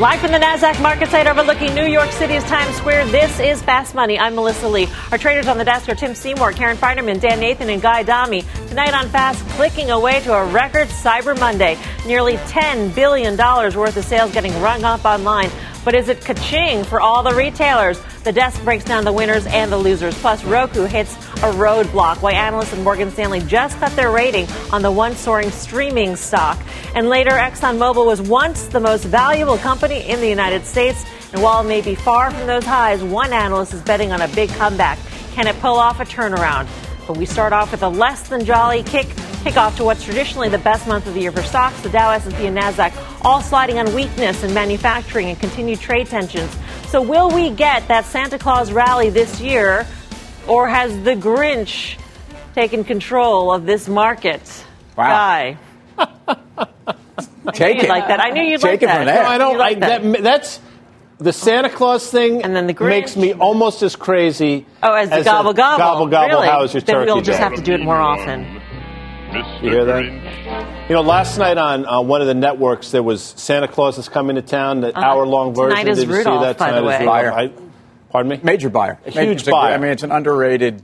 Live from the NASDAQ market site overlooking New York City's Times Square, this is Fast Money. I'm Melissa Lee. Our traders on the desk are Tim Seymour, Karen Finerman, Dan Nathan, and Guy Adami. Tonight on Fast, clicking away to a record Cyber Monday. Nearly $10 billion worth of sales getting rung up online. But is it ka-ching for all the retailers? The desk breaks down the winners and the losers. Plus, Roku hits a roadblock. Why analysts at Morgan Stanley just cut their rating on the once soaring streaming stock. And later, ExxonMobil was once the most valuable company in the United States. And while it may be far from those highs, one analyst is betting on a big comeback. Can it pull off a turnaround? But we start off with a less than jolly kick kick off to what's traditionally the best month of the year for stocks. The Dow, S&P, and Nasdaq all sliding on weakness in manufacturing and continued trade tensions. So, will we get that Santa Claus rally this year, or has the Grinch taken control of this market? Wow. Guy. Take you'd it. like that. I knew you'd Take like it from that. there. No, I don't like like that. that. That's the Santa Claus thing, And then the Grinch. makes me almost as crazy. Oh, as the a gobble gobble. gobble gobble. Really? How's your then turkey? we'll just day? have to do it more often. You hear that? You know, last night on uh, one of the networks, there was Santa Claus is coming to town, the hour-long version. Tonight is Did you Rudolph, see that? by the Tonight is way. Buyer. I- pardon me? Major buyer. A huge It's buyer. I mean, it's an underrated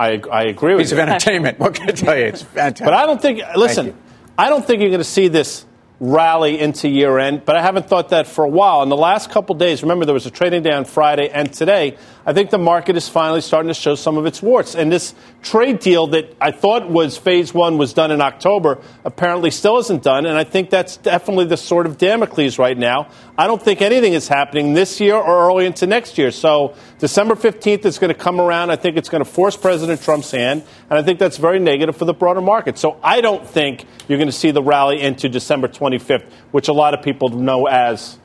I, I agree with piece you. of entertainment. What can I tell you? It's fantastic. But I don't think. Listen. I don't think you're going to see this rally into year end. But I haven't thought that for a while. In the last couple days, remember there was a trading day on Friday and today. I think the market is finally starting to show some of its warts. And this trade deal that I thought was phase one was done in October apparently still isn't done. And I think that's definitely the sword of Damocles right now. I don't think anything is happening this year or early into next year. So December 15th is going to come around. I think it's going to force President Trump's hand. And I think that's very negative for the broader market. So I don't think you're going to see the rally into December 25th, which a lot of people know as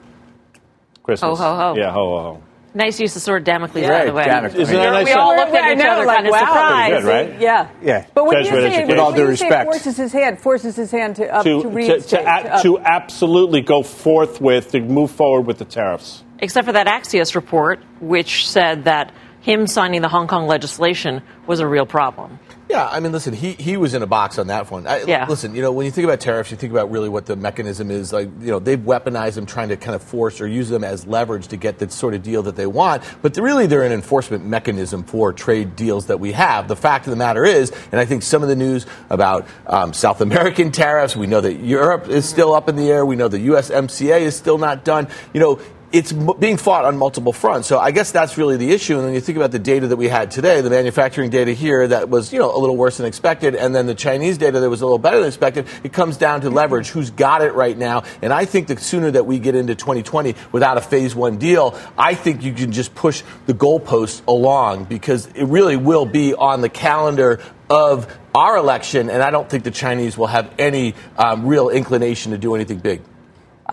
Christmas. Ho, ho, ho. Yeah, ho, ho, ho. Nice use of sword Damocles, by Right, the way. Damocles. Isn't that a nice we all shot? looked at each know, other like, kind of wow. surprised. Pretty good, right? Yeah. Yeah. But when Jesuit you say, when With all you due say respect. forces his hand, forces his hand to, up, to, To, to, reinstate. to, a- to absolutely go forth with, to move forward with the tariffs. Except for that Axios report, which said that him signing the Hong Kong legislation was a real problem. Yeah, I mean, listen, he, he was in a box on that one. I, Yeah. Listen, you know, when you think about tariffs, you think about really what the mechanism is. Like, you know, they've weaponized them, trying to kind of force or use them as leverage to get the sort of deal that they want. But they're really, they're an enforcement mechanism for trade deals that we have. The fact of the matter is, and I think some of the news about um, South American tariffs, we know that Europe is still up in the air. We know the USMCA is still not done. You know, it's being fought on multiple fronts. So I guess that's really the issue. And then you think about the data that we had today, the manufacturing data here that was, you know, a little worse than expected, and then the Chinese data that was a little better than expected, it comes down to leverage. Who's got it right now? And I think the sooner that we get into 2020 without a phase one deal, I think you can just push the goalposts along because it really will be on the calendar of our election. And I don't think the Chinese will have any um, real inclination to do anything big.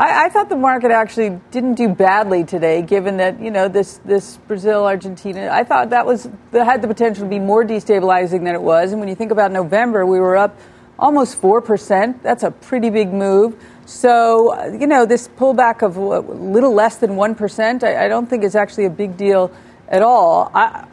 I, I thought the market actually didn't do badly today, given that you know this this Brazil Argentina. I thought that was that had the potential to be more destabilizing than it was. And when you think about November, we were up almost four percent. That's a pretty big move. So you know this pullback of a little less than one percent. I, I don't think is actually a big deal at all. I,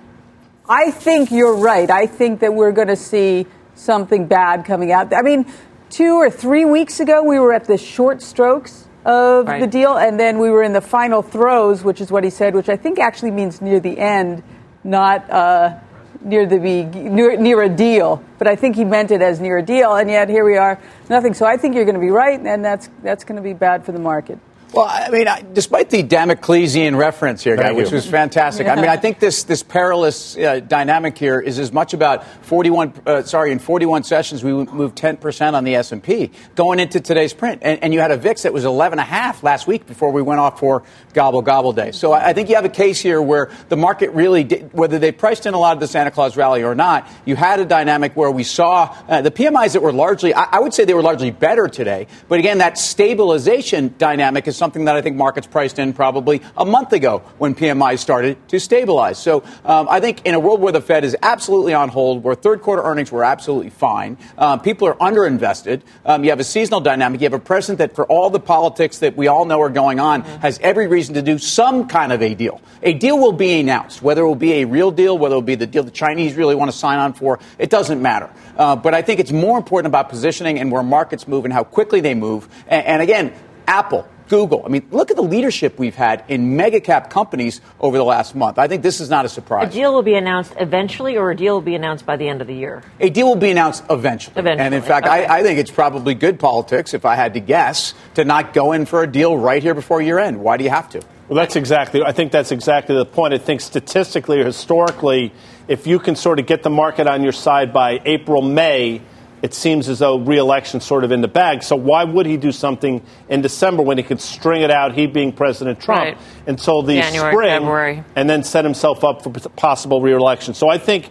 I think you're right. I think that we're going to see something bad coming out. I mean, two or three weeks ago, we were at the short strokes of Right. the deal, and then we were in the final throes, which is what he said, which I think actually means near the end, not uh, near the near, near a deal. But I think he meant it as near a deal, and yet here we are, nothing. So I think you're going to be right, and that's that's going to be bad for the market. Well, I mean, I, despite the Damoclesian reference here, guy, which was fantastic. I mean, I think this this perilous uh, dynamic here is as much about 41. Uh, sorry, in 41 sessions we moved 10 percent on the S and P going into today's print, and, and, you had a VIX that was 11 and a half last week before we went off for gobble gobble day. So I, I think you have a case here where the market really, did, whether they priced in a lot of the Santa Claus rally or not, you had a dynamic where we saw uh, the PMIs that were largely, I, I would say they were largely better today, but again, that stabilization dynamic is something that I think markets priced in probably a month ago when PMI started to stabilize. So um, I think in a world where the Fed is absolutely on hold, where third quarter earnings were absolutely fine, uh, people are underinvested. Um, you have a seasonal dynamic. You have a president that, for all the politics that we all know are going on, mm-hmm. has every reason to do some kind of a deal. A deal will be announced, whether it will be a real deal, whether it will be the deal the Chinese really want to sign on for. It doesn't matter. Uh, but I think it's more important about positioning and where markets move and how quickly they move. and, and again, Apple, Google. I mean, look at the leadership we've had in mega cap companies over the last month. I think this is not a surprise. A deal will be announced eventually, or a deal will be announced by the end of the year? A deal will be announced eventually. Eventually. And in fact, okay. I, I, think it's probably good politics, if I had to guess, to not go in for a deal right here before year end. Why do you have to? Well, that's exactly, I think that's exactly the point. I think statistically or historically, if you can sort of get the market on your side by April, May, it seems as though re-election sort of in the bag. So why would he do something in December when he could string it out, he being President Trump, right. until the January, spring, February. and then set himself up for possible re-election? So I think.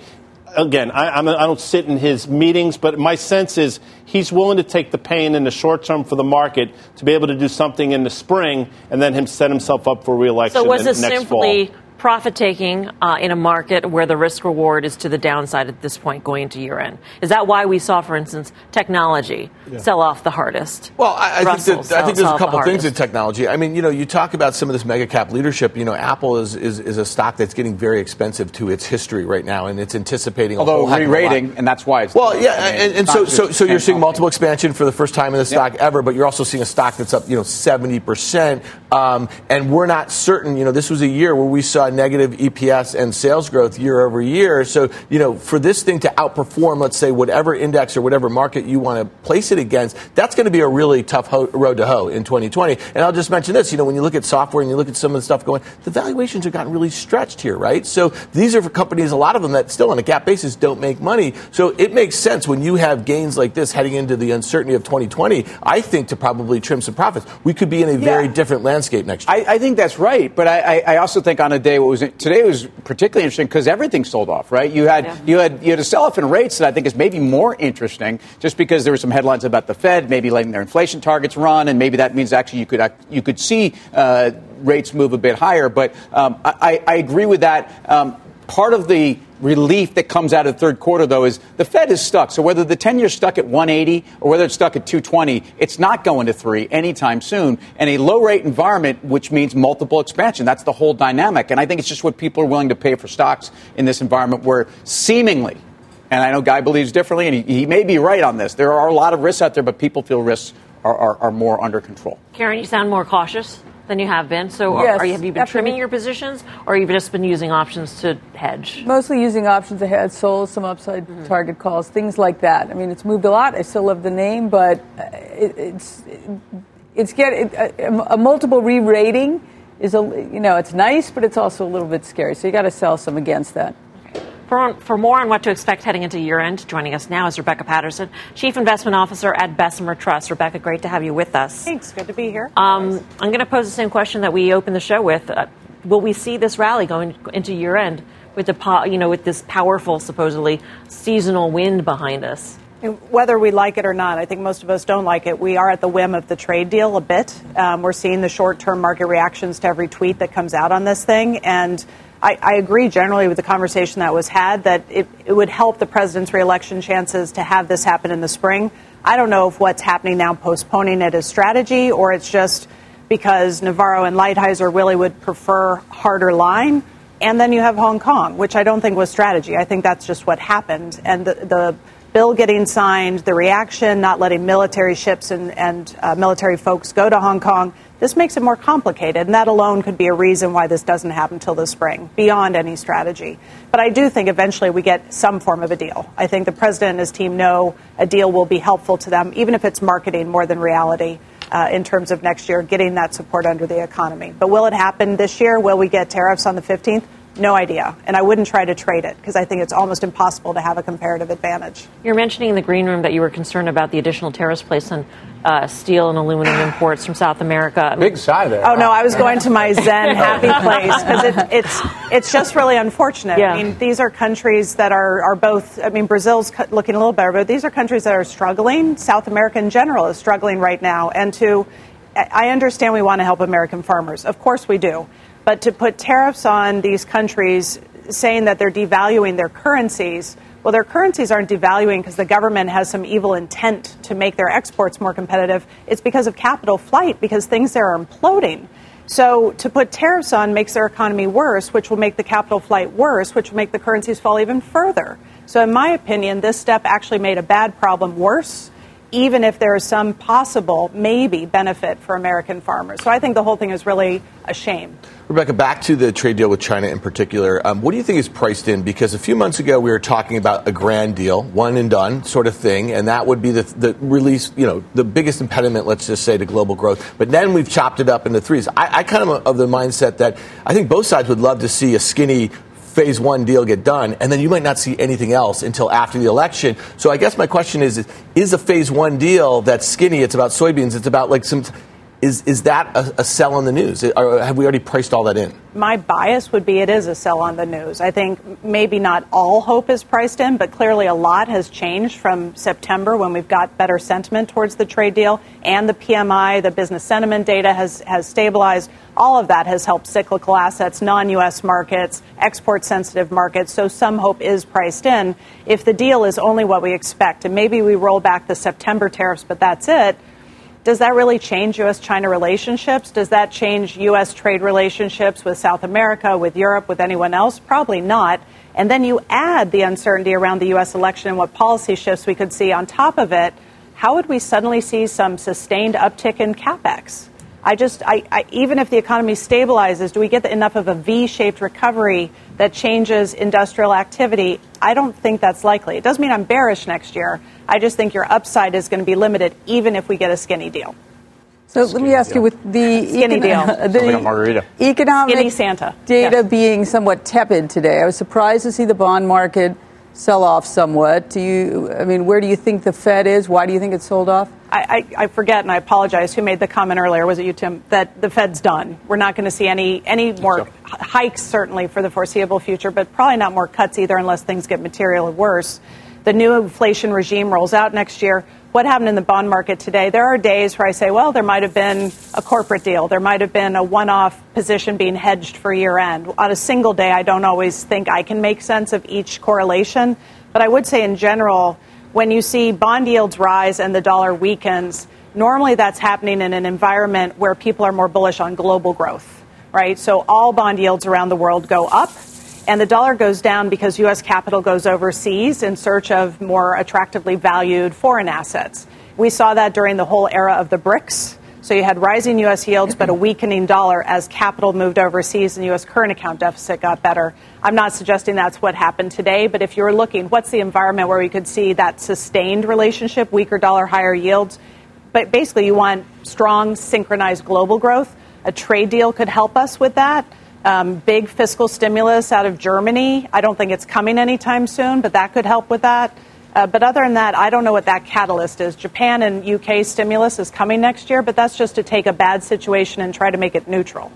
Again, I, I'm, I do not sit in his meetings, but my sense is he's willing to take the pain in the short term for the market to be able to do something in the spring, and then him set himself up for re-election. So was it simply fall profit taking uh, in a market where the risk reward is to the downside at this point going into year end? Is that why we saw, for instance, technology yeah. sell off the hardest? Well, I, I think, that, sell, I think there's a couple things in technology. I mean, you know, you talk about some of this mega cap leadership. You know, Apple is, is, is a stock that's getting very expensive to its history right now, and it's anticipating although re-rating, and that's why it's well, yeah, I mean, and, and so so so you're seeing multiple expansion for the first time in the stock yeah. ever, but you're also seeing a stock that's up, you know, seventy percent, um, and we're not certain. You know, this was a year where we saw negative EPS and sales growth year over year. So, you know, for this thing to outperform, let's say, whatever index or whatever market you want to place it against, that's going to be a really tough ho- road to hoe in 2020. And I'll just mention this, you know, when you look at software and you look at some of the stuff going, the valuations have gotten really stretched here, right? So these are for companies, a lot of them that still on a GAAP basis don't make money. So it makes sense when you have gains like this heading into the uncertainty of 2020, I think to probably trim some profits. We could be in a yeah. very different landscape next year. I, I think that's right. But I, I, also think on a day, what was today was was particularly interesting because everything sold off, right? You had yeah. you had you had a sell-off in rates that I think is maybe more interesting, just because there were some headlines about the Fed maybe letting their inflation targets run, and maybe that means actually you could you could see uh, rates move a bit higher. But um, I, I, agree with that. Um, part of the relief that comes out of the third quarter, though, is the Fed is stuck. So whether the 10 year stuck at 180 or whether it's stuck at 220, it's not going to three anytime soon. And a low rate environment, which means multiple expansion, that's the whole dynamic. And I think it's just what people are willing to pay for stocks in this environment where seemingly, and I know Guy believes differently, and he, he may be right on this, there are a lot of risks out there, but people feel risks are, are, are more under control. Karen, you sound more cautious than you have been. So yes, are, have you been trimming your positions, or have you just been using options to hedge? Mostly using options to hedge, sold some upside mm-hmm. target calls, things like that. I mean, it's moved a lot. I still love the name, but it, it's it's get it, a, a multiple re-rating is a you know it's nice, but it's also a little bit scary. So you got to sell some against that. For, for more on what to expect heading into year end, joining us now is Rebecca Patterson, Chief Investment Officer at Bessemer Trust. Rebecca, great to have you with us. Thanks. Good to be here. Um, I'm going to pose the same question that we opened the show with. Uh, will we see this rally going into year end with, the, you know, with this powerful, supposedly seasonal wind behind us? Whether we like it or not, I think most of us don't like it. We are at the whim of the trade deal a bit. Um, we're seeing the short term market reactions to every tweet that comes out on this thing. And I, I, agree generally with the conversation that was had that it, it would help the president's reelection chances to have this happen in the spring. I don't know if what's happening now postponing it is strategy or it's just because Navarro and Lighthizer really would prefer harder line. And then you have Hong Kong, which I don't think was strategy. I think that's just what happened. And the, the bill getting signed, the reaction, not letting military ships and, and uh, military folks go to Hong Kong this makes it more complicated, and that alone could be a reason why this doesn't happen until the spring, beyond any strategy. But I do think eventually we get some form of a deal. I think the president and his team know a deal will be helpful to them, even if it's marketing more than reality. uh, in terms of next year, getting that support under the economy. But will it happen this year? Will we get tariffs on the 15th? No idea. And I wouldn't try to trade it because I think it's almost impossible to have a comparative advantage. You're mentioning in the green room that you were concerned about the additional tariffs placed on uh, steel and aluminum imports from South America. Big sigh there. Oh no, I was going to my Zen happy place because it, it's it's just really unfortunate. Yeah. I mean, these are countries that are are both. I mean, Brazil's looking a little better, but these are countries that are struggling. South America in general is struggling right now, and to I understand we want to help American farmers. Of course we do. But to put tariffs on these countries saying that they're devaluing their currencies, well, their currencies aren't devaluing because the government has some evil intent to make their exports more competitive. It's because of capital flight, because things there are imploding. So to put tariffs on makes their economy worse, which will make the capital flight worse, which will make the currencies fall even further. So, in my opinion, this step actually made a bad problem worse even if there is some possible, maybe, benefit for American farmers. So I think the whole thing is really a shame. Rebecca, back to the trade deal with China in particular. Um, what do you think is priced in? Because a few months ago we were talking about a grand deal, one and done sort of thing, and that would be the, the release, you know, the biggest impediment, let's just say, to global growth. But then we've chopped it up into threes. I, I kind of of the mindset that I think both sides would love to see a skinny phase one deal get done, and then you might not see anything else until after the election. So I guess my question is: Is a phase one deal that's skinny? It's about soybeans. It's about like some. Is is that a, a sell on the news? Or have we already priced all that in? my bias would be it is a sell on the news. I think maybe not all hope is priced in, but clearly a lot has changed from September when we've got better sentiment towards the trade deal and the PMI, the business sentiment data has, has stabilized. All of that has helped cyclical assets, non US markets, export sensitive markets. So some hope is priced in. If the deal is only what we expect, and maybe we roll back the September tariffs, but that's it does that really change U.S. China relationships? Does that change U.S. trade relationships with South America, with Europe, with anyone else? Probably not. And then you add the uncertainty around the U.S. election and what policy shifts we could see on top of it. How would we suddenly see some sustained uptick in capex? I just, I, I, even if the economy stabilizes, do we get enough of a V-shaped recovery that changes industrial activity? I don't think that's likely. It doesn't mean I'm bearish next year. I just think your upside is going to be limited, even if we get a skinny deal. So let me ask deal. you, with the skinny deal, the margarita. economic skinny Santa data yes. being somewhat tepid today, I was surprised to see the bond market sell off somewhat. Do you? I mean, where do you think the Fed is? Why do you think it sold off? I, I, I, forget, and I apologize. Who made the comment earlier? Was it you, Tim? That the Fed's done. We're not going to see any any more so. hikes, certainly for the foreseeable future, but probably not more cuts either, unless things get materially worse. The new inflation regime rolls out next year. What happened in the bond market today? There are days where I say, well, there might have been a corporate deal. There might have been a one off position being hedged for year end. On a single day, I don't always think I can make sense of each correlation. But I would say, in general, when you see bond yields rise and the dollar weakens, normally that's happening in an environment where people are more bullish on global growth, right? So all bond yields around the world go up and the dollar goes down because U.S. capital goes overseas in search of more attractively valued foreign assets. We saw that during the whole era of the BRICS. So you had rising U.S. yields, but a weakening dollar as capital moved overseas and U.S. current account deficit got better. I'm not suggesting that's what happened today, but if you're looking, what's the environment where we could see that sustained relationship, weaker dollar, higher yields? But basically, you want strong, synchronized global growth. A trade deal could help us with that. Um, big fiscal stimulus out of Germany. I don't think it's coming anytime soon, but that could help with that. Uh, but other than that, I don't know what that catalyst is. Japan and UK stimulus is coming next year, but that's just to take a bad situation and try to make it neutral.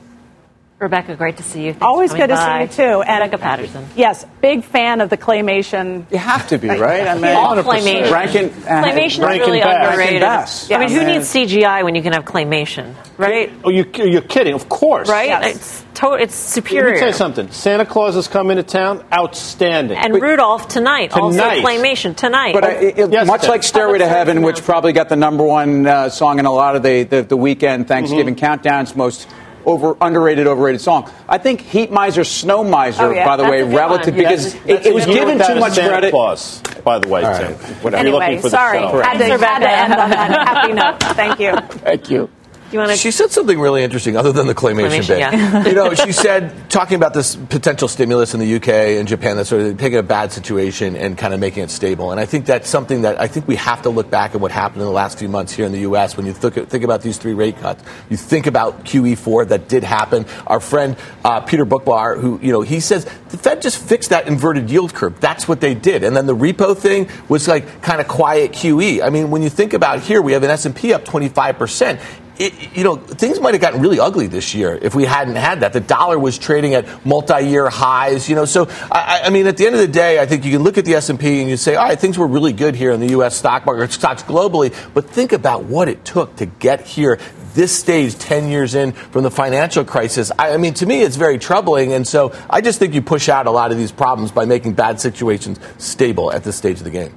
Rebecca, great to see you. Thanks Always good by. to see you too. And Rebecca Patterson. Yes, big fan of the claymation. You have to be, right? I mean, all claymation. Rankin, uh, claymation Rankin is really Bass. underrated. Bass. I mean, who Yeah. needs CGI when you can have claymation, right? Oh, you, you're kidding? Of course. Right? Yes. It's to- it's superior. Let me tell you something. Santa Claus is coming to town. Outstanding. And Rudolph tonight, also claymation tonight. But uh, it, Yes, much like Stairway to Heaven, which probably got the number one uh, song in a lot of the, the, the weekend Thanksgiving Mm-hmm. countdowns, most over underrated, overrated song. I think Heat Miser, Snow Miser, Oh, yeah. by the That's way, relative one. because That's it, it was given too much Santa credit. Claus, by the way, All Tim. right. If you're Anyway, looking for the sorry, show. had to, had to end on that happy note. Thank you. Thank you. You want to? She said something really interesting, other than the claymation, Claymation, bit. yeah. you know, she said talking about this potential stimulus in the UK and Japan, that sort of taking a bad situation and kind of making it stable. And I think that's something that I think we have to look back at what happened in the last few months here in the U.S. When you think, think about these three rate cuts, you think about QE4 that did happen. Our friend uh, Peter Boockvar, who you know, he says the Fed just fixed that inverted yield curve. That's what they did. And then the repo thing was like kind of quiet QE. I mean, when you think about here, we have an S&P up 25 percent it, you know, things might have gotten really ugly this year if we hadn't had that. The dollar was trading at multi-year highs, you know. So, I, I mean, at the end of the day, I think you can look at the S&P and you say, all right, things were really good here in the U.S. stock market, stocks globally. But think about what it took to get here this stage 10 years in from the financial crisis. I, I, mean, to me, it's very troubling. And so I just think you push out a lot of these problems by making bad situations stable at this stage of the game.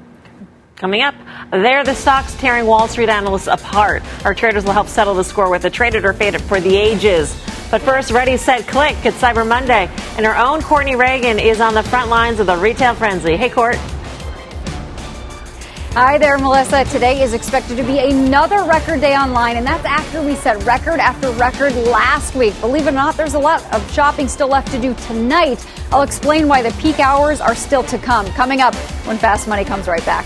Coming up, they're the stocks tearing Wall Street analysts apart. Our traders will help settle the score with a traded or faded for the ages. But first, ready, set, click. It's Cyber Monday. And our own Courtney Reagan is on the front lines of the retail frenzy. Hey, Court. Hi there, Melissa. Today is expected to be another record day online, and that's after we set record after record last week. Believe it or not, there's a lot of shopping still left to do tonight. I'll explain why the peak hours are still to come. Coming up when Fast Money comes right back.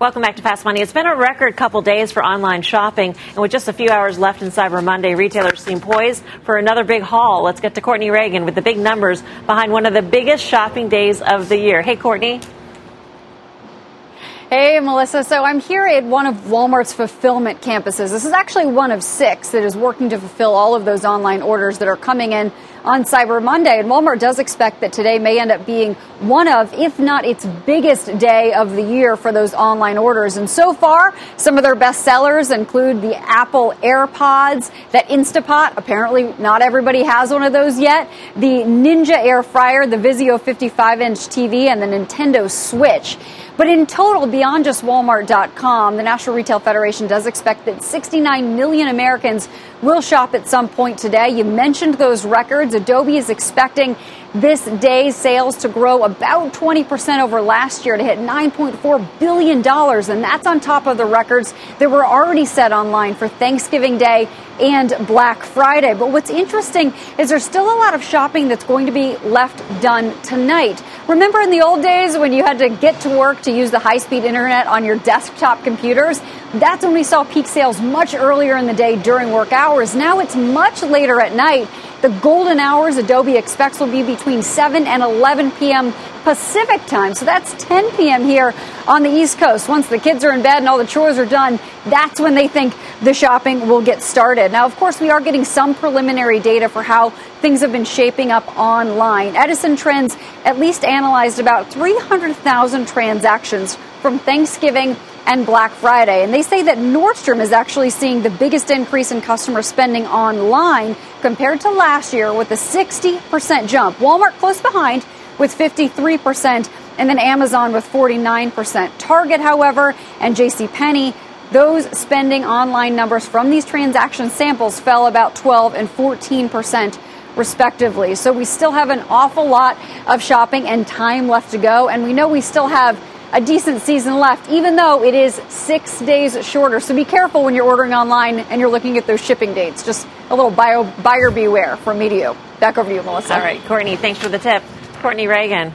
Welcome back to Fast Money. It's been a record couple days for online shopping, and with just a few hours left in Cyber Monday, retailers seem poised for another big haul. Let's get to Courtney Reagan with the big numbers behind one of the biggest shopping days of the year. Hey, Courtney. Hey, Melissa. So I'm here at one of Walmart's fulfillment campuses. This is actually one of six that is working to fulfill all of those online orders that are coming in on Cyber Monday. And Walmart does expect that today may end up being one of, if not its biggest day of the year for those online orders. And so far, some of their best sellers include the Apple AirPods, that Instapot. Apparently, not everybody has one of those yet. The Ninja Air Fryer, the Vizio 55 inch TV, and the Nintendo Switch. But in total, beyond just Walmart.com, the National Retail Federation does expect that 69 million Americans will shop at some point today. You mentioned those records. Adobe is expecting this day's sales to grow about 20% over last year to hit $9.4 billion. And that's on top of the records that were already set online for Thanksgiving Day and Black Friday. But what's interesting is there's still a lot of shopping that's going to be left done tonight. Remember in the old days when you had to get to work to use the high speed internet on your desktop computers? That's when we saw peak sales much earlier in the day during work hours. Now it's much later at night. The golden hours Adobe expects will be between 7 and 11 p.m. Pacific time. So that's 10 p.m. here on the East Coast. Once the kids are in bed and all the chores are done, that's when they think the shopping will get started. Now, of course, we are getting some preliminary data for how things have been shaping up online. Edison Trends at least analyzed about 300,000 transactions from Thanksgiving and Black Friday. And they say that Nordstrom is actually seeing the biggest increase in customer spending online compared to last year with a 60% jump. Walmart close behind with 53%, and then Amazon with 49%. Target, however, and JCPenney those spending online numbers from these transaction samples fell about 12 and 14 percent respectively. So we still have an awful lot of shopping and time left to go, and we know we still have a decent season left, even though it is six days shorter. So be careful when you're ordering online and you're looking at those shipping dates. Just a little bio, buyer beware from Medio. Back over to you, Melissa. All right, Courtney, thanks for the tip. Courtney Reagan,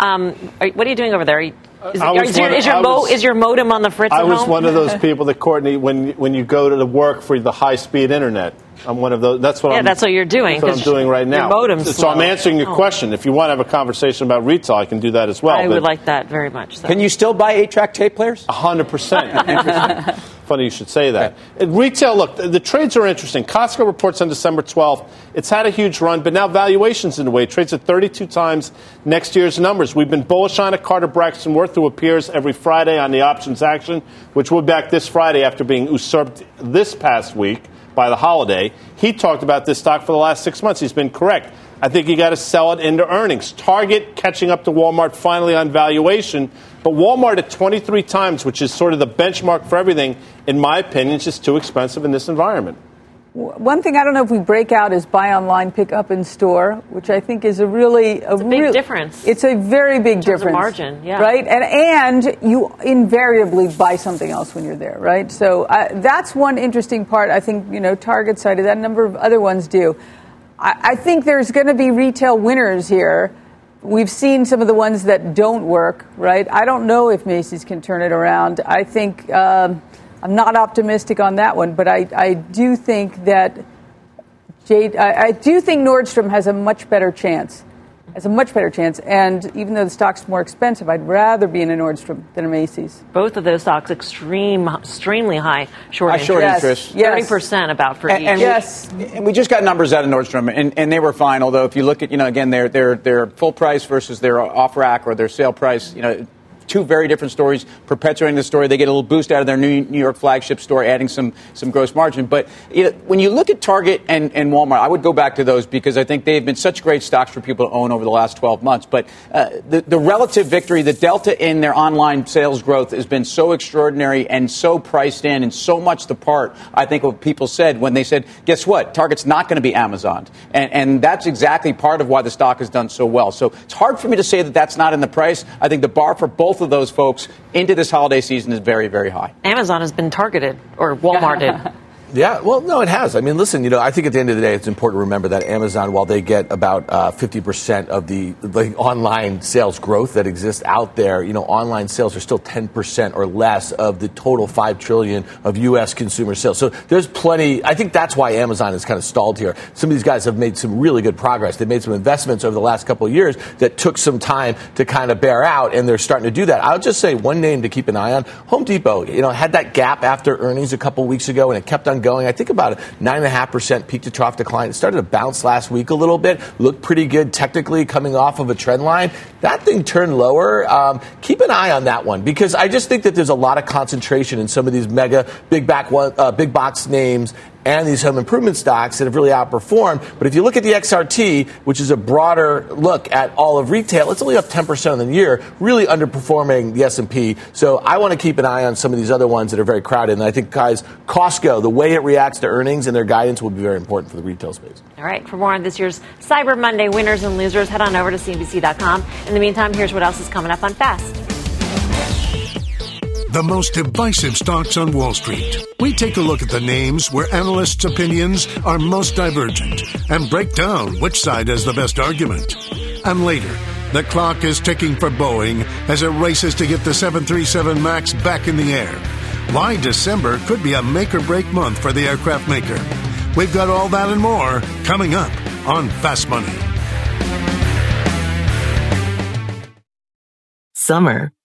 um, are, what are you doing over there? You, is, is, your, is, your mo, is, your, modem on the fritz? I was home? one of those people that Courtney, when when you go to the work for the high speed internet, I'm one of those. That's what yeah, I'm. that's what you're doing. That's what I'm doing right now. Your modem's so. I'm answering your Oh. question. If you want to have a conversation about retail, I can do that as well. I but would like that very much. So. Can you still buy eight-track tape players? hundred percent. Funny you should say that. In retail, look, the, the trades are interesting. Costco reports on December 12th. It's had a huge run, but now valuations in the way. It trades at 32 times next year's numbers. We've been bullish on it. Carter Braxton Worth, who appears every Friday on the options action, which we're back this Friday after being usurped this past week by the holiday. He talked about this stock for the last six months. He's been correct. I think you got to sell it into earnings. Target catching up to Walmart finally on valuation, but Walmart at 23 times, which is sort of the benchmark for everything, in my opinion, is just too expensive in this environment. One thing I don't know if we break out is buy online, pick up in store, which I think is a really a, a big real- difference. It's a very big terms of difference. margin, yeah. Right, and and you invariably buy something else when you're there, right? So uh, that's one interesting part. I think you know Target cited that. A number of other ones do. I, I think there's going to be retail winners here. We've seen some of the ones that don't work, right? I don't know if Macy's can turn it around. I think. Um, I'm not optimistic on that one, but I, I do think that Jade, I, I do think Nordstrom has a much better chance. Has a much better chance. And even though the stock's more expensive, I'd rather be in a Nordstrom than a Macy's. Both of those stocks extreme, extremely high short High interest. short Yes, interest. yes. Thirty percent about for And, each. and Yes. we, and we just got numbers out of Nordstrom, and, and they were fine. Although if you look at, you know, again, their their their full price versus their off rack or their sale price, you know. Two very different stories, perpetuating the story. They get a little boost out of their new New York flagship store, adding some some gross margin. But you know, when you look at Target and, and Walmart, I would go back to those because I think they've been such great stocks for people to own over the last 12 months. But uh, the, the relative victory, the delta in their online sales growth has been so extraordinary and so priced in and so much the part, I think, what people said when they said, guess what? Target's not going to be Amazon. And, and that's exactly part of why the stock has done so well. So it's hard for me to say that that's not in the price. I think the bar for both of those folks into this holiday season is very, very high. Amazon has been targeted or Walmarted. Yeah, well, no, it has. I mean, listen, you know, I think at the end of the day, it's important to remember that Amazon, while they get about uh, 50% of the, the online sales growth that exists out there, you know, online sales are still 10% or less of the total 5 trillion of U.S. consumer sales. So there's plenty. I think that's why Amazon is kind of stalled here. Some of these guys have made some really good progress. They've made some investments over the last couple of years that took some time to kind of bear out, and they're starting to do that. I'll just say one name to keep an eye on: Home Depot. You know, had that gap after earnings a couple weeks ago, and it kept on going. I think about a nine and a half percent peak to trough decline. It started to bounce last week a little bit. Looked pretty good technically, coming off of a trend line. That thing turned lower. Um, keep an eye on that one because I just think that there's a lot of concentration in some of these mega big back one, uh, big box names and these home improvement stocks that have really outperformed. But if you look at the XRT, which is a broader look at all of retail, it's only up 10% in the year, really underperforming the S&P. So I want to keep an eye on some of these other ones that are very crowded. And I think, guys, Costco, the way it reacts to earnings and their guidance will be very important for the retail space. All right. For more on this year's Cyber Monday winners and losers, head on over to CNBC.com. In the meantime, here's what else is coming up on Fast. The most divisive stocks on Wall Street. We take a look at the names where analysts' opinions are most divergent and break down which side has the best argument. And later, the clock is ticking for Boeing as it races to get the 737 MAX back in the air. Why December could be a make or break month for the aircraft maker. We've got all that and more coming up on Fast Money. Summer,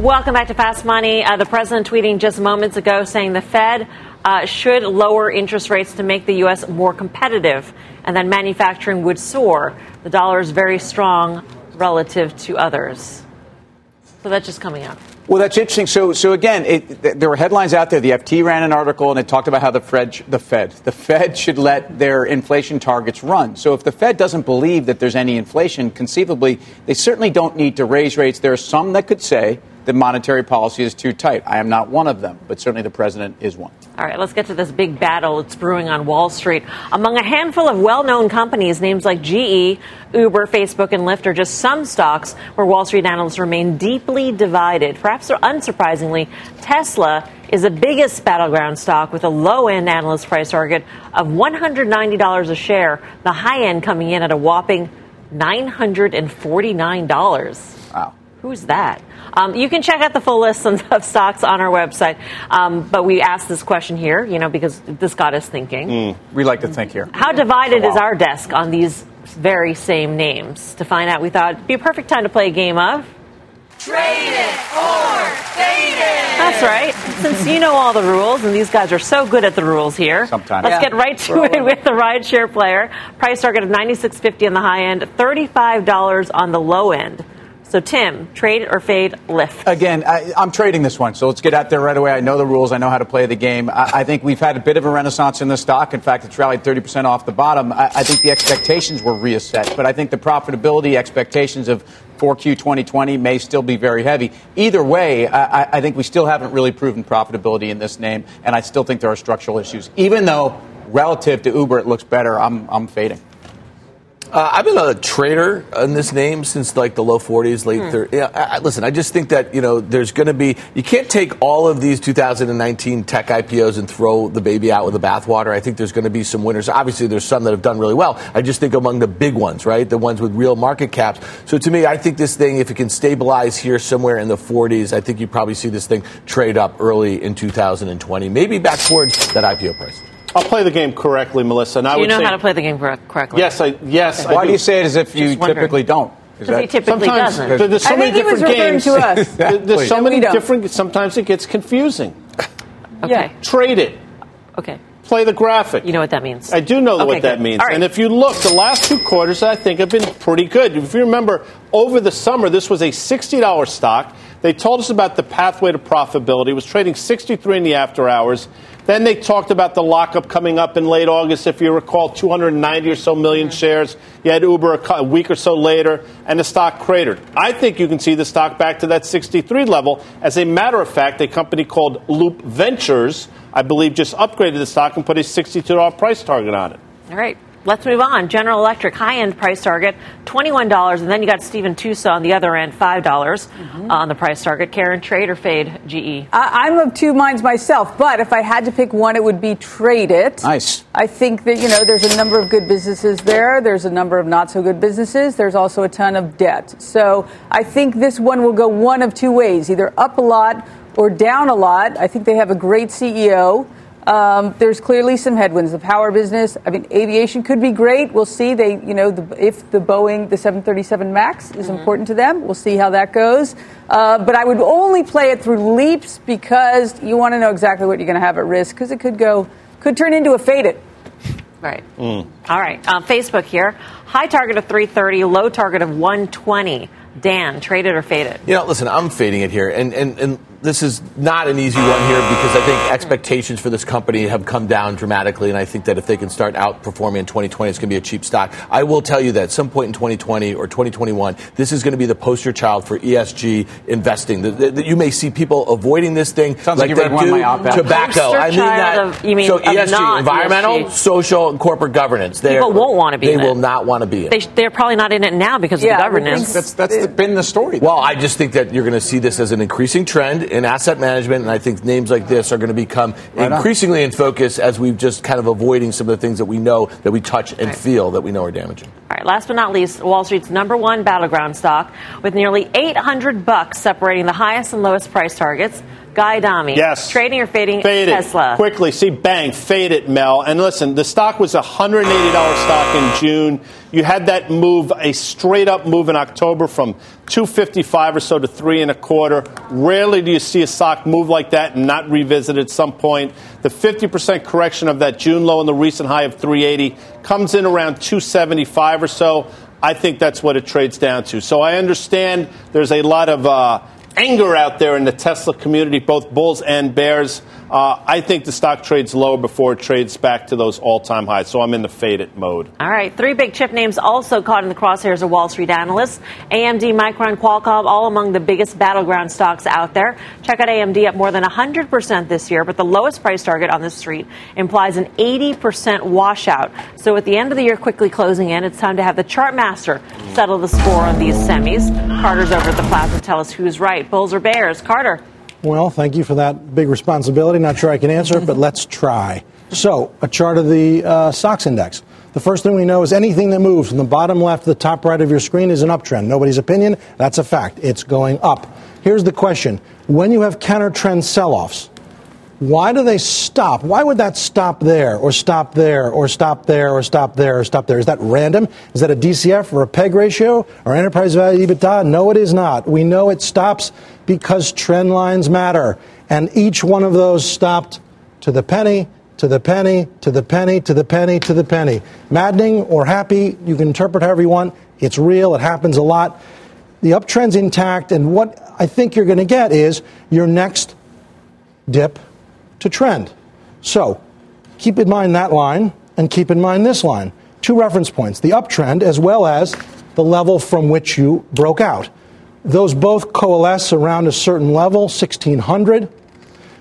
Welcome back to Fast Money. Uh, the president tweeting just moments ago saying the Fed uh, should lower interest rates to make the U.S. more competitive, and then manufacturing would soar. The dollar is very strong relative to others. So that's just coming out. Well, that's interesting. So, so again, it, there were headlines out there. The FT ran an article and it talked about how the Fed, the Fed, the Fed should let their inflation targets run. So, if the Fed doesn't believe that there's any inflation, conceivably, they certainly don't need to raise rates. There are some that could say that monetary policy is too tight. I am not one of them, but certainly the president is one. All right, let's get to this big battle that's brewing on Wall Street. Among a handful of well known companies, names like GE, Uber, Facebook, and Lyft are just some stocks where Wall Street analysts remain deeply divided. Perhaps unsurprisingly, Tesla is the biggest battleground stock with a low end analyst price target of $190 a share, the high end coming in at a whopping $949. Wow. Who's that? Um, you can check out the full list of stocks on our website. Um, but we asked this question here, you know, because this got us thinking. Mm, we like to think here. How divided is our desk on these very same names? To find out, we thought it'd be a perfect time to play a game of. Trade it or fade it. That's right. Since you know all the rules, and these guys are so good at the rules here, Sometimes. let's Yeah. get right to it with the rideshare player. Price target of ninety six fifty on the high end, thirty five dollars on the low end. So Tim, trade or fade Lyft? Again, I, I'm trading this one, so let's get out there right away. I know the rules. I know how to play the game. I, I think we've had a bit of a renaissance in the stock. In fact, it's rallied 30% off the bottom. I, I think the expectations were reassessed, but I think the profitability expectations of 4Q 2020 may still be very heavy. Either way, I, I think we still haven't really proven profitability in this name, and I still think there are structural issues. Even though relative to Uber, it looks better, I'm, I'm fading. Uh, I've been a trader in this name since like the low 40s, late 30s. Yeah, I, I- listen, I just think that you know there's going to be you can't take all of these 2019 tech IPOs and throw the baby out with the bathwater. I think there's going to be some winners. Obviously, there's some that have done really well. I just think among the big ones, right, the ones with real market caps. So to me, I think this thing, if it can stabilize here somewhere in the 40s, I think you probably see this thing trade up early in 2020, maybe back towards that IPO price. I'll play the game correctly, Melissa. And I Do you would know say, how to play the game correct- correctly? Yes, I yes. I Why do you say it as if you typically don't? Because he typically Sometimes doesn't. there- there's so I many think he was different games. to us. There- There's so No, many different. Sometimes it gets confusing. Okay. Trade it. Okay. Play the graphic. You know what that means. I do know Okay, what that means. All right. And if you look, the last two quarters, I think, have been pretty good. If you remember, over the summer, this was a $60 stock. They told us about the pathway to profitability. It was trading 63 in the after hours. Then they talked about the lockup coming up in late August. If you recall, 290 or so million shares. You had Uber a, week or so later, and the stock cratered. I think you can see the stock back to that 63 level. As a matter of fact, a company called Loup Ventures, I believe, just upgraded the stock and put a $62 price target on it. All right. Let's move on. General Electric high end price target $21. And then you got Stephen Tusa on the other end, $5 Mm-hmm. on the price target. Karen, trade or fade? GE? I, I'm of two minds myself, but if I had to pick one, it would be trade it. Nice. I think that, you know, there's a number of good businesses there. There's a number of not so good businesses. There's also a ton of debt. So I think this one will go one of two ways either up a lot or down a lot. I think they have a great CEO. Um, there's clearly some headwinds. The power business, I mean, aviation could be great. We'll see. They, you know, the, if the Boeing, the 737 Max is important to them, we'll see how that goes. Uh, but I would only play it through LEAPS because you want to know exactly what you're going to have at risk because it could go, could turn into a faded. Right. All right. Um, Facebook here. High target of 330, low target of 120. Dan, traded or faded? You know, listen, I'm fading it here, and, and, and this is not an easy one here because I think expectations for this company have come down dramatically, and I think that if they can start outperforming in 2020, it's going to be a cheap stock. I will tell you that at some point in 2020 or 2021, this is going to be the poster child for ESG investing. The- the- the- you may see people avoiding this thing Sounds like you they read one of do my op-eds. tobacco. Poster I mean that. of- you mean so ESG, not environmental, ESG. social, and corporate governance. They People are- won't wanna be They in will it. not want to be in. They, they're probably not in it now because Yeah, of the governance. That's, that's the, been the story. Well, I just think that you're going to see this as an increasing trend in asset management, and I think names like this are going to become Right on. increasingly in focus as we've just kind of avoiding some of the things that we know that we touch and Right. feel that we know are damaging. All right, last but not least, Wall Street's number one battleground stock with nearly 800 bucks separating the highest and lowest price targets. Guy Adami. Yes. Trading or fading Fade Tesla? It. Quickly. See, bang, fade it, Mel. And listen, the stock was a $180 stock in June. You had that move, a straight up move in October from 255 or so to three and a quarter. Rarely do you see a stock move like that and not revisit at some point. The 50% correction of that June low and the recent high of 380 comes in around 275 or so. I think that's what it trades down to. So I understand there's a lot of uh, anger out there in the Tesla community, both bulls and bears. Uh, I think the stock trades lower before it trades back to those all time highs. So I'm in the faded mode. All right. Three big chip names also caught in the crosshairs of Wall Street analysts AMD, Micron, Qualcomm, all among the biggest battleground stocks out there. Check out AMD up more than 100% this year, but the lowest price target on the street implies an 80% washout. So at the end of the year, quickly closing in, it's time to have the chart master settle the score on these semis. Carter's over at the plaza tell us who's right, bulls or bears. Carter. Well, thank you for that big responsibility. Not sure I can answer it, but let's try. So, a chart of the uh, SOX index. The first thing we know is anything that moves from the bottom left to the top right of your screen is an uptrend. Nobody's opinion, that's a fact. It's going up. Here's the question when you have counter trend sell offs, why do they stop? Why would that stop there, or stop there, or stop there, or stop there, or stop there? Is that random? Is that a DCF or a PEG ratio or enterprise value EBITDA? No, it is not. We know it stops because trend lines matter. And each one of those stopped to the penny, to the penny, to the penny, to the penny, to the penny. Maddening or happy, you can interpret however you want. It's real, it happens a lot. The uptrend's intact, and what I think you're going to get is your next dip to trend. So keep in mind that line and keep in mind this line. Two reference points the uptrend as well as the level from which you broke out. Those both coalesce around a certain level, 1600.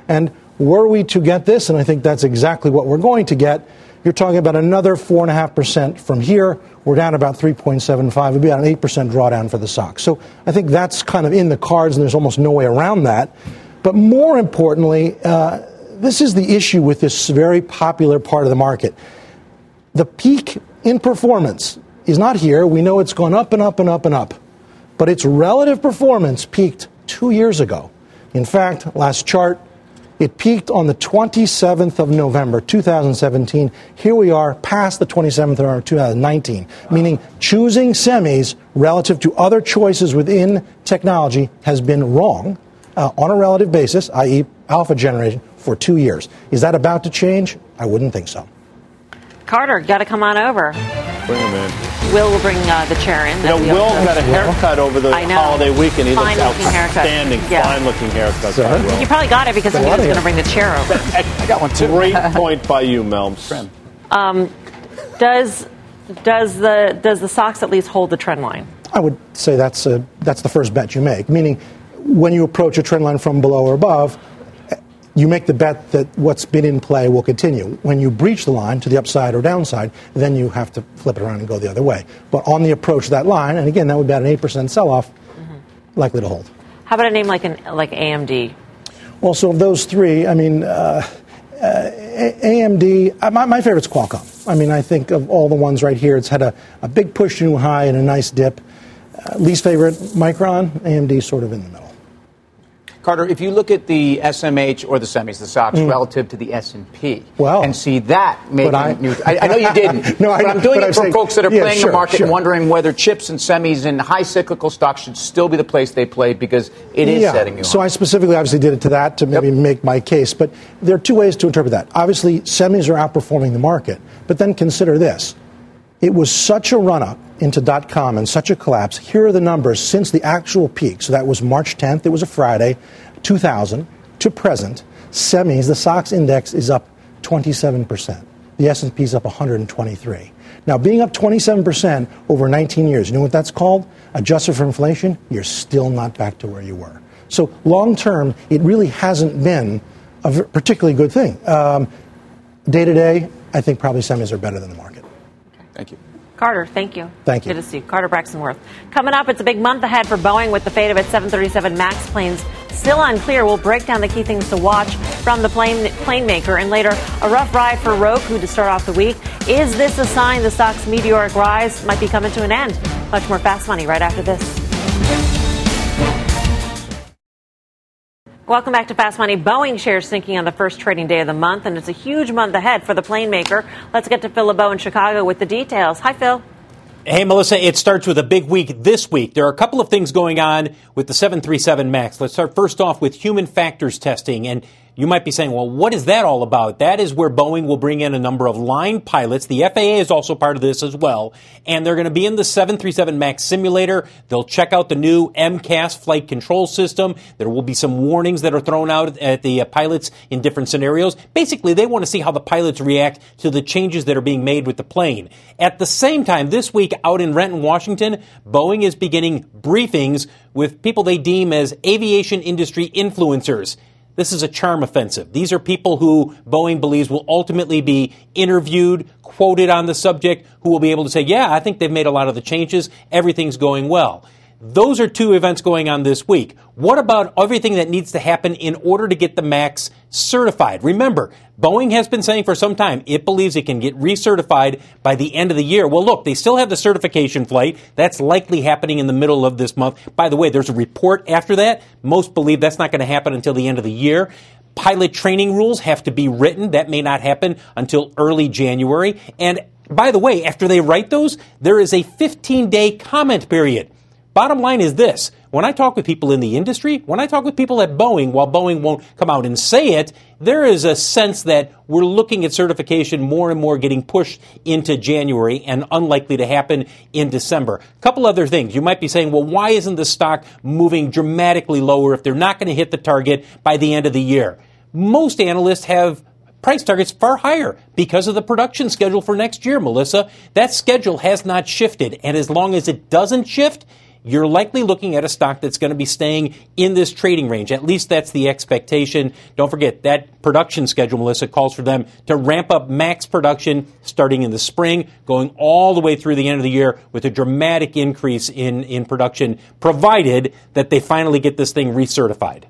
And were we to get this, and I think that's exactly what we're going to get, you're talking about another 4.5% from here. We're down about 3.75. It'd be about an 8% drawdown for the SOX. So I think that's kind of in the cards, and there's almost no way around that. But more importantly, uh, this is the issue with this very popular part of the market. The peak in performance is not here. We know it's gone up and up and up and up. But its relative performance peaked two years ago. In fact, last chart, it peaked on the 27th of November, 2017. Here we are past the 27th of November, 2019, meaning choosing semis relative to other choices within technology has been wrong uh, on a relative basis, i.e., alpha generation, for two years. Is that about to change? I wouldn't think so. Carter, got to come on over. Bring him in. Will will bring uh, the chair in. You know, Will got a haircut over the holiday weekend. He fine looks outstanding. Yeah. Fine looking haircut. You probably got it because he was going to bring the chair over. I got one too. Great point by you, Melms. Um, does does the does the SOX at least hold the trend line? I would say that's a, that's the first bet you make. Meaning, when you approach a trend line from below or above, you make the bet that what's been in play will continue. When you breach the line to the upside or downside, then you have to flip it around and go the other way. But on the approach to that line, and again, that would be about an 8% sell off, mm-hmm. likely to hold. How about a name like, an, like AMD? Well, so of those three, I mean, uh, uh, AMD, uh, my, my favorite's Qualcomm. I mean, I think of all the ones right here, it's had a, a big push to new high and a nice dip. Uh, least favorite, Micron, AMD sort of in the middle. Carter, if you look at the SMH or the semis, the SOX, mm. relative to the S&P, well, and see that making I, new, I, I, know you didn't. no, I, but I'm doing it for saying, folks that are yeah, playing sure, the market sure. and wondering whether chips and semis and high cyclical stocks should still be the place they play because it is yeah. setting you. So on. I specifically, obviously, did it to that to maybe yep. make my case. But there are two ways to interpret that. Obviously, semis are outperforming the market, but then consider this: it was such a run up into dot com and such a collapse. Here are the numbers since the actual peak. So that was March 10th. It was a Friday. 2000 to present, semis, the SOX index is up 27%. The S&P is up 123. Now, being up 27% over 19 years, you know what that's called? Adjusted for inflation, you're still not back to where you were. So, long term, it really hasn't been a particularly good thing. Um, day to day, I think probably semis are better than the market. Thank you. Carter, thank you. Thank you. Good to see you. Carter Braxton Worth. Coming up, it's a big month ahead for Boeing with the fate of its 737 MAX planes still unclear. We'll break down the key things to watch from the plane, plane maker. And later, a rough ride for Roku to start off the week. Is this a sign the stock's meteoric rise might be coming to an end? Much more fast money right after this. Welcome back to Fast Money. Boeing shares sinking on the first trading day of the month, and it's a huge month ahead for the plane maker. Let's get to Phil LeBeau in Chicago with the details. Hi, Phil. Hey, Melissa, it starts with a big week this week. There are a couple of things going on with the 737 MAX. Let's start first off with human factors testing. And you might be saying, well, what is that all about? That is where Boeing will bring in a number of line pilots. The FAA is also part of this as well. And they're going to be in the 737 MAX simulator. They'll check out the new MCAS flight control system. There will be some warnings that are thrown out at the uh, pilots in different scenarios. Basically, they want to see how the pilots react to the changes that are being made with the plane. At the same time, this week out in Renton, Washington, Boeing is beginning briefings with people they deem as aviation industry influencers. This is a charm offensive. These are people who Boeing believes will ultimately be interviewed, quoted on the subject, who will be able to say, yeah, I think they've made a lot of the changes. Everything's going well. Those are two events going on this week. What about everything that needs to happen in order to get the MAX certified? Remember, Boeing has been saying for some time it believes it can get recertified by the end of the year. Well, look, they still have the certification flight. That's likely happening in the middle of this month. By the way, there's a report after that. Most believe that's not going to happen until the end of the year. Pilot training rules have to be written. That may not happen until early January. And by the way, after they write those, there is a 15 day comment period. Bottom line is this. When I talk with people in the industry, when I talk with people at Boeing, while Boeing won't come out and say it, there is a sense that we're looking at certification more and more getting pushed into January and unlikely to happen in December. A couple other things. You might be saying, well, why isn't the stock moving dramatically lower if they're not going to hit the target by the end of the year? Most analysts have price targets far higher because of the production schedule for next year, Melissa. That schedule has not shifted. And as long as it doesn't shift, you're likely looking at a stock that's going to be staying in this trading range. At least that's the expectation. Don't forget that production schedule, Melissa, calls for them to ramp up max production starting in the spring, going all the way through the end of the year with a dramatic increase in, in production, provided that they finally get this thing recertified.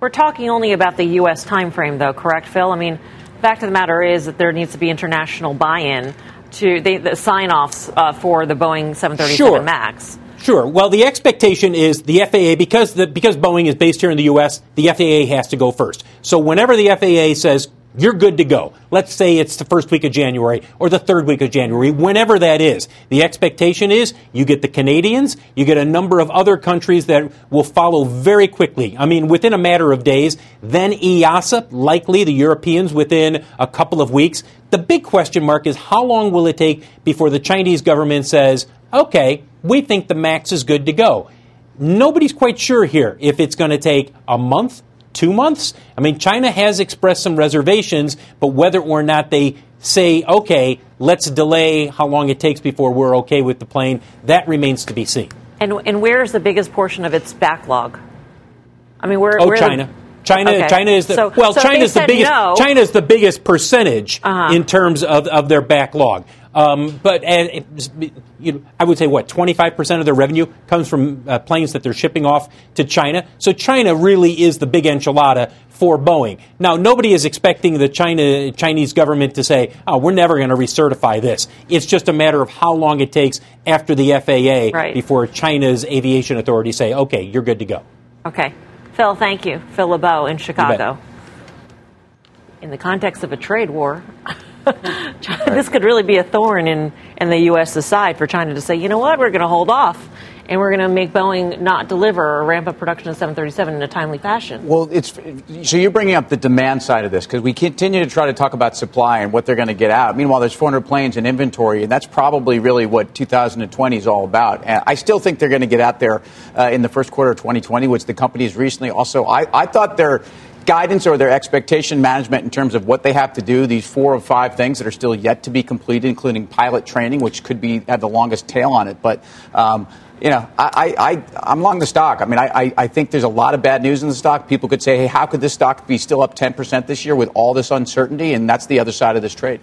We're talking only about the U.S. timeframe, though, correct, Phil? I mean, fact of the matter is that there needs to be international buy-in to the, the sign-offs uh, for the Boeing 737 sure. Max. Sure. Well, the expectation is the FAA because the, because Boeing is based here in the U.S. The FAA has to go first. So whenever the FAA says you're good to go, let's say it's the first week of January or the third week of January, whenever that is, the expectation is you get the Canadians, you get a number of other countries that will follow very quickly. I mean, within a matter of days. Then EASA, likely the Europeans within a couple of weeks. The big question mark is how long will it take before the Chinese government says, okay, we think the max is good to go. Nobody's quite sure here if it's going to take a month, two months. I mean, China has expressed some reservations, but whether or not they say, okay, let's delay how long it takes before we're okay with the plane, that remains to be seen. And, and where is the biggest portion of its backlog? I mean, where? Oh, where China. The, China, okay. China is the so, well. so China is the biggest. No. China is the biggest percentage uh-huh. in terms of, of their backlog. Um, but and it, you know, I would say what 25% of their revenue comes from uh, planes that they're shipping off to China. So China really is the big enchilada for Boeing. Now, nobody is expecting the China Chinese government to say, "Oh, we're never going to recertify this." It's just a matter of how long it takes after the FAA right. before China's aviation authorities say, "Okay, you're good to go." Okay, Phil, thank you, Phil LeBeau in Chicago. In the context of a trade war. this could really be a thorn in, in the U.S.'s side for China to say, you know what, we're going to hold off and we're going to make Boeing not deliver or ramp up production of 737 in a timely fashion. Well, it's so you're bringing up the demand side of this because we continue to try to talk about supply and what they're going to get out. Meanwhile, there's 400 planes in inventory, and that's probably really what 2020 is all about. And I still think they're going to get out there uh, in the first quarter of 2020, which the companies recently also. I, I thought they're guidance or their expectation management in terms of what they have to do, these four or five things that are still yet to be completed, including pilot training, which could be have the longest tail on it. But um, you know, I, I, I'm long the stock. I mean, I, I think there's a lot of bad news in the stock. People could say, hey, how could this stock be still up 10% this year with all this uncertainty? And that's the other side of this trade.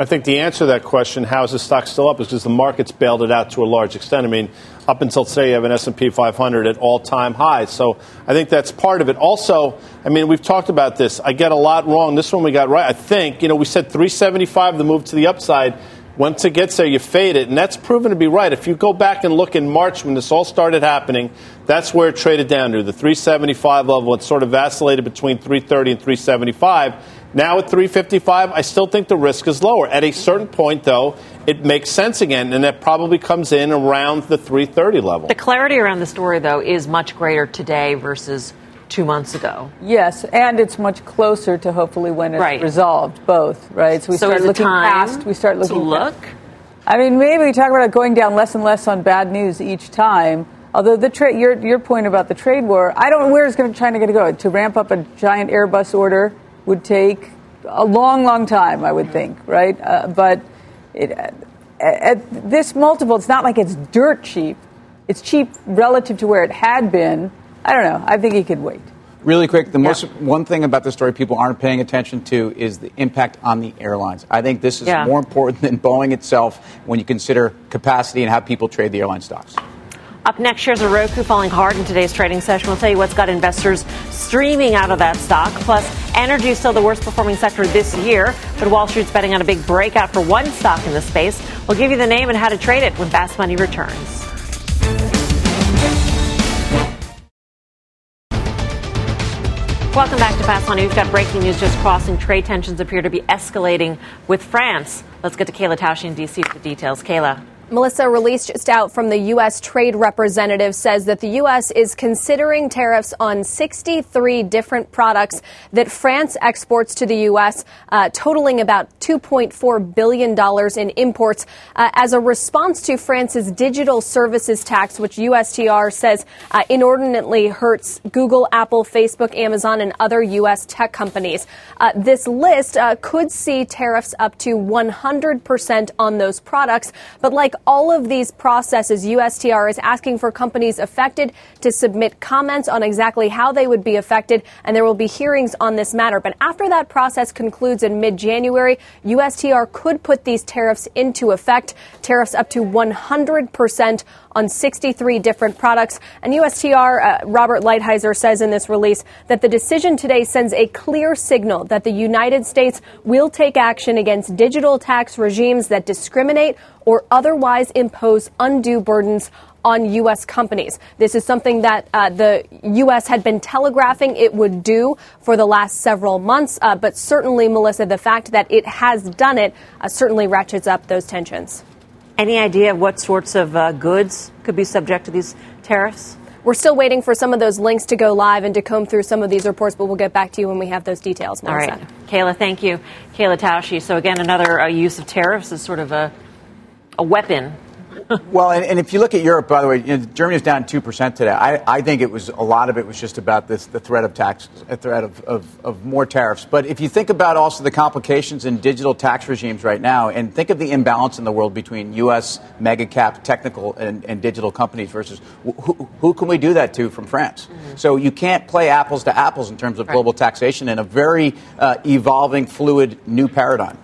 I think the answer to that question, how is the stock still up, is because the market's bailed it out to a large extent. I mean, up until today, you have an S&P 500 at all-time highs. So I think that's part of it. Also, I mean, we've talked about this. I get a lot wrong. This one we got right. I think, you know, we said 375, the move to the upside. Once it gets there, you fade it, and that's proven to be right. If you go back and look in March when this all started happening, that's where it traded down to the 375 level. It sort of vacillated between 330 and 375. Now at 355, I still think the risk is lower. At a certain point, though, it makes sense again, and that probably comes in around the 330 level. The clarity around the story, though, is much greater today versus two months ago. Yes, and it's much closer to hopefully when it's right. resolved, both, right? So we so start looking past, we start looking look. Past. I mean, maybe we talk about going down less and less on bad news each time. Although the trade, your your point about the trade war, I don't know where is China going to go. To ramp up a giant Airbus order would take a long, long time, I would think, right? Uh, but it, at this multiple, it's not like it's dirt cheap. It's cheap relative to where it had been. I don't know. I think he could wait. Really quick, the yeah. most one thing about the story people aren't paying attention to is the impact on the airlines. I think this is yeah. more important than Boeing itself when you consider capacity and how people trade the airline stocks. Up next, shares of Roku falling hard in today's trading session. We'll tell you what's got investors streaming out of that stock. Plus, energy is still the worst performing sector this year, but Wall Street's betting on a big breakout for one stock in the space. We'll give you the name and how to trade it when Fast Money returns. Welcome back to Fast Money. We've got breaking news just crossing. Trade tensions appear to be escalating with France. Let's get to Kayla Tausche in D.C. for the details. Kayla. Melissa released just out from the U.S. Trade Representative says that the U.S. is considering tariffs on 63 different products that France exports to the U.S., uh, totaling about $2.4 billion in imports uh, as a response to France's digital services tax, which USTR says uh, inordinately hurts Google, Apple, Facebook, Amazon, and other U.S. tech companies. Uh, this list uh, could see tariffs up to 100% on those products, but like all of these processes, USTR is asking for companies affected to submit comments on exactly how they would be affected, and there will be hearings on this matter. But after that process concludes in mid January, USTR could put these tariffs into effect, tariffs up to 100% on 63 different products. And USTR, uh, Robert Lighthizer says in this release that the decision today sends a clear signal that the United States will take action against digital tax regimes that discriminate or otherwise impose undue burdens on U.S. companies. This is something that uh, the U.S. had been telegraphing it would do for the last several months, uh, but certainly, Melissa, the fact that it has done it uh, certainly ratchets up those tensions. Any idea of what sorts of uh, goods could be subject to these tariffs? We're still waiting for some of those links to go live and to comb through some of these reports, but we'll get back to you when we have those details. Melissa. All right. Kayla, thank you. Kayla Tausche. So, again, another uh, use of tariffs is sort of a a weapon. well, and, and, if you look at Europe, by the way, you know, Germany is down two percent today. I, I, think it was a lot of it was just about this the threat of tax, a threat of, of, of, more tariffs. But if you think about also the complications in digital tax regimes right now, and think of the imbalance in the world between U.S. mega cap technical and, and digital companies versus who, who, can we do that to from France? Mm-hmm. So you can't play apples to apples in terms of right. global taxation in a very uh, evolving, fluid new paradigm.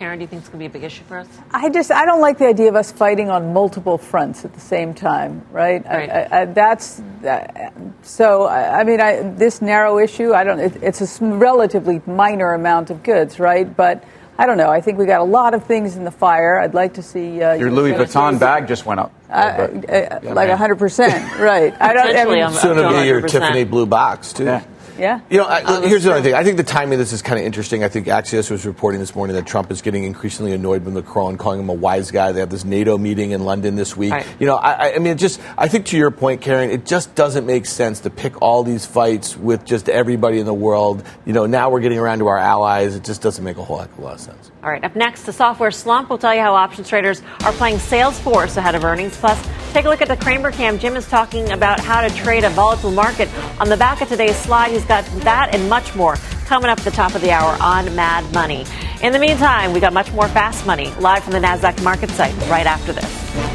Karen, do you think it's going to be a big issue for us? I just I don't like the idea of us fighting on multiple fronts at the same time, right? right. I, I, that's uh, so. I, mean, this narrow issue. I don't. It, it's a relatively minor amount of goods, right? But I don't know. I think we got a lot of things in the fire. I'd like to see uh, your Louis Vuitton bag just went up, uh, uh, yeah, like hundred percent, right? I don't. I mean, soon to be your Tiffany blue box too. Yeah. Yeah. You know, I, here's the other thing. I think the timing of this is kind of interesting. I think Axios was reporting this morning that Trump is getting increasingly annoyed with Macron, calling him a wise guy. They have this NATO meeting in London this week. Right. You know, I, I mean, it just, I think to your point, Karen, it just doesn't make sense to pick all these fights with just everybody in the world. You know, now we're getting around to our allies. It just doesn't make a whole heck of a lot of sense. All right, up next, the software slump. We'll tell you how options traders are playing Salesforce ahead of earnings. Plus, take a look at the Cramer Cam. Jim is talking about how to trade a volatile market. On the back of today's slide, he's got that and much more coming up at the top of the hour on Mad Money. In the meantime, we got much more Fast Money live from the NASDAQ market site right after this.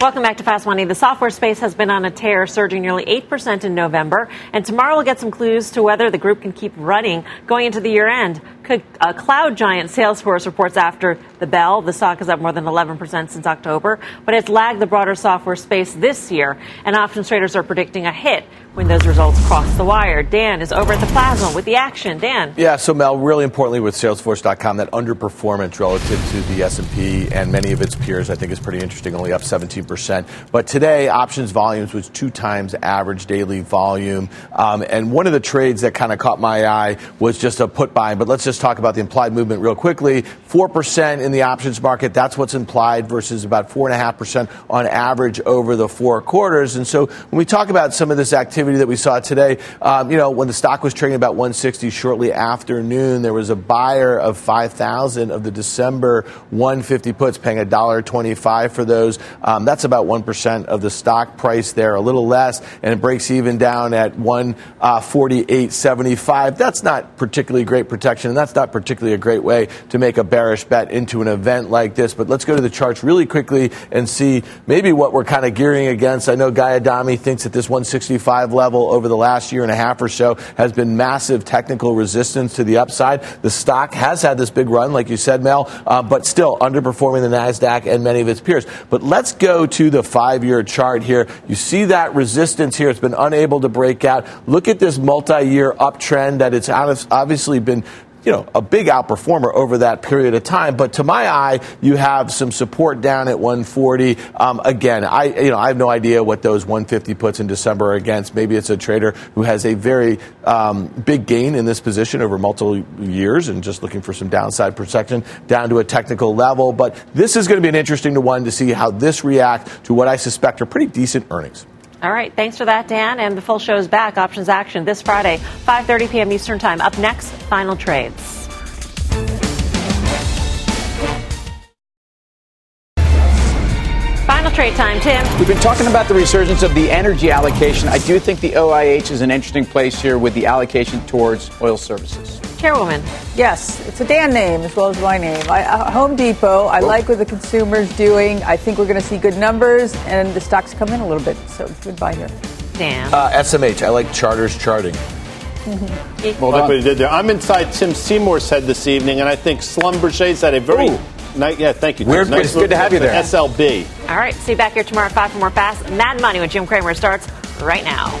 Welcome back to Fast Money. The software space has been on a tear, surging nearly 8% in November. And tomorrow we'll get some clues to whether the group can keep running going into the year end. Uh, cloud giant Salesforce reports after the bell. The stock is up more than 11% since October, but it's lagged the broader software space this year, and options traders are predicting a hit when those results cross the wire. Dan is over at the Plasma with the action. Dan. Yeah, so Mel, really importantly with Salesforce.com, that underperformance relative to the S&P and many of its peers, I think is pretty interesting, only up 17%. But today, options volumes was two times average daily volume. Um, and one of the trades that kind of caught my eye was just a put buy. But let's just talk about the implied movement real quickly. 4% in the options market, that's what's implied versus about 4.5% on average over the four quarters. And so when we talk about some of this activity, that we saw today. Um, you know, when the stock was trading about 160 shortly after noon, there was a buyer of 5,000 of the December 150 puts, paying $1.25 for those. Um, that's about 1% of the stock price there, a little less, and it breaks even down at 148.75. Uh, that's not particularly great protection, that's not particularly a great way to make a bearish bet into an event like this. But let's go to the charts really quickly and see maybe what we're kind of gearing against. I know Guy Adami thinks that this 165 level over the last year and a half or so has been massive technical resistance to the upside. The stock has had this big run, like you said, Mel, uh, but still underperforming the NASDAQ and many of its peers. But let's go to the five year chart here. You see that resistance here. It's been unable to break out. Look at this multi year uptrend that it's obviously been you know, a big outperformer over that period of time. But to my eye, you have some support down at 140. Um, again, I, you know, I have no idea what those 150 puts in December are against. Maybe it's a trader who has a very um, big gain in this position over multiple years and just looking for some downside protection down to a technical level. But this is going to be an interesting one to see how this reacts to what I suspect are pretty decent earnings. All right, thanks for that, Dan. And the full show is back. Options action this Friday, 5:30 p.m. Eastern Time. Up next, final trades. Final trade time, Tim. We've been talking about the resurgence of the energy allocation. I do think the OIH is an interesting place here with the allocation towards oil services. Chairwoman. Yes, it's a Dan name as well as my name. I, uh, Home Depot, I like what the consumer's doing. I think we're going to see good numbers, and the stocks come in a little bit. So good buy here. Dan. Uh, SMH, I like Carter's charting. Mm-hmm. Well, look what he did there. I'm inside Tim Seymour's head this evening, and I think Schlumberger's had a very nice. Yeah, thank you. Weird, nice it's good to have you there. SLB. All right, see you back here tomorrow at 5 for more Fast Mad Money when Jim Cramer starts right now.